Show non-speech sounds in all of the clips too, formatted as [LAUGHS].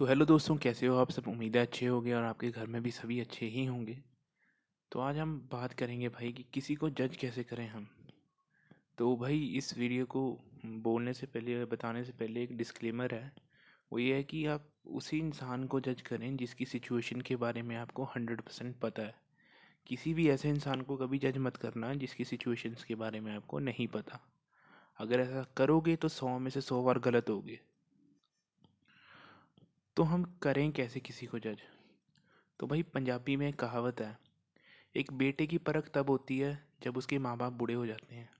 तो हेलो दोस्तों, कैसे हो आप सब? उम्मीद है अच्छे होंगे और आपके घर में भी सभी अच्छे ही होंगे। तो आज हम बात करेंगे भाई कि किसी को जज कैसे करें हम? तो भाई, इस वीडियो को बोलने से पहले बताने से पहले एक डिस्क्लेमर है। वो ये है कि आप उसी इंसान को जज करें जिसकी सिचुएशन के बारे में आपको हंड्रेड परसेंट पता है। किसी भी ऐसे इंसान को कभी जज मत करना जिसकी सिचुएशंस के बारे में आपको नहीं पता। अगर ऐसा करोगे तो सौ में से सौ बार गलत होगे। तो हम करें कैसे किसी को जज? तो भाई, पंजाबी में कहावत है, एक बेटे की परख तब होती है जब उसके माँ बाप बूढ़े हो जाते हैं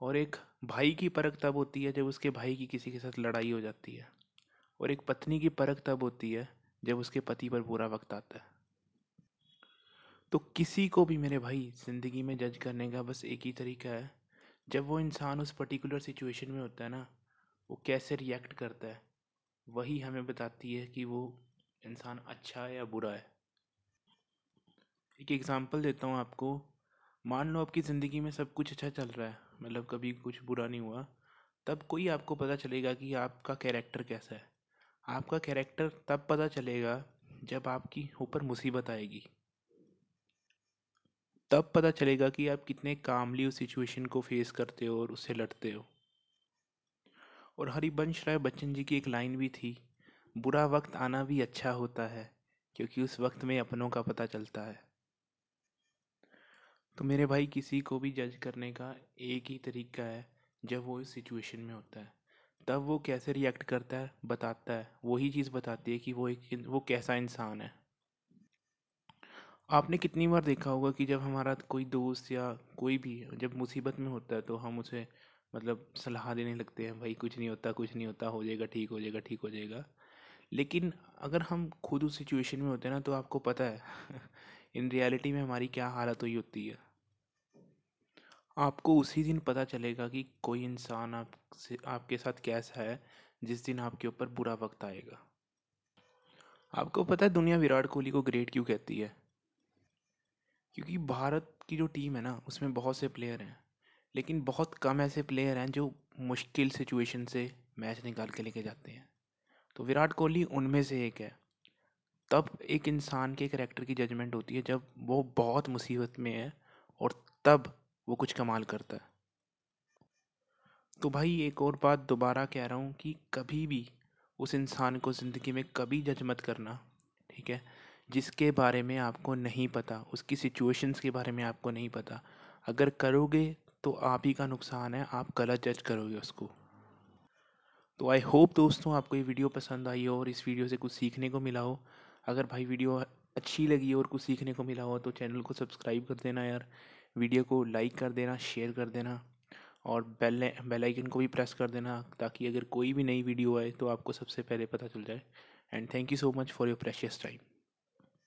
और एक भाई की परख तब होती है जब उसके भाई की किसी के साथ लड़ाई हो जाती है और एक पत्नी की परख तब होती है जब उसके पति पर बुरा वक्त आता है। तो किसी को भी मेरे भाई, ज़िंदगी में जज करने का बस एक ही तरीका है, जब वो इंसान उस पर्टिकुलर सिचुएशन में होता है ना, वो कैसे रिएक्ट करता है वही हमें बताती है कि वो इंसान अच्छा है या बुरा है। एक एग्ज़ाम्पल देता हूँ आपको। मान लो आपकी ज़िंदगी में सब कुछ अच्छा चल रहा है मतलब कभी कुछ बुरा नहीं हुआ, तब कोई आपको पता चलेगा कि आपका कैरेक्टर कैसा है। आपका कैरेक्टर तब पता चलेगा जब आपकी ऊपर मुसीबत आएगी। तब पता चलेगा कि आप कितने कामली उस सिचुएशन को फेस करते हो और उससे लड़ते हो। और हरिवंश राय बच्चन जी की एक लाइन भी थी, बुरा वक्त आना भी अच्छा होता है, क्योंकि उस वक्त में अपनों का पता चलता है। तो मेरे भाई, किसी को भी जज करने का एक ही तरीका है, जब वो इस सिचुएशन में होता है। तब वो कैसे रिएक्ट करता है, बताता है। वही चीज़ बताती है कि वो एक, वो कैसा इंसान है। आपने कितनी बार देखा होगा कि जब हमारा कोई दोस्त या कोई भी जब मुसीबत में होता है तो हम उसे मतलब सलाह देने लगते हैं, भाई, कुछ नहीं होता, कुछ नहीं होता, हो जाएगा, ठीक हो जाएगा, ठीक हो जाएगा। लेकिन अगर हम खुद उस सिचुएशन में होते हैं ना तो आपको पता है [LAUGHS] इन रियलिटी में हमारी क्या हालत हुई होती है। आपको उसी दिन पता चलेगा कि कोई इंसान आपसे, आपके साथ कैसा है, जिस दिन आपके ऊपर बुरा वक्त आएगा। आपको पता है दुनिया विराट कोहली को ग्रेट क्यों कहती है? क्योंकि भारत की जो टीम है ना, उसमें बहुत से प्लेयर हैं। लेकिन बहुत कम ऐसे प्लेयर हैं जो मुश्किल सिचुएशन से मैच निकाल के लेके जाते हैं। तो विराट कोहली उनमें से एक है। तब एक इंसान के करेक्टर की जजमेंट होती है जब वो बहुत मुसीबत में है और तब वो कुछ कमाल करता है। तो भाई एक और बात दोबारा कह रहा हूँ कि कभी भी उस इंसान को ज़िंदगी में कभी जज मत करना, ठीक है? जिसके बारे में आपको नहीं पता, उसकी सिचुएशंस के बारे में आपको नहीं पता। अगर करोगे तो आप ही का नुकसान है, आप गलत जज करोगे उसको। तो आई होप दोस्तों आपको ये वीडियो पसंद आई हो और इस वीडियो से कुछ सीखने को मिला हो। अगर भाई वीडियो अच्छी लगी और कुछ सीखने को मिला हो तो चैनल को सब्सक्राइब कर देना यार वीडियो को लाइक कर देना शेयर कर देना और बेल बेल आइकन को भी प्रेस कर देना ताकि अगर कोई भी नई वीडियो आए तो आपको सबसे पहले पता चल जाए। And thank you so much for your precious time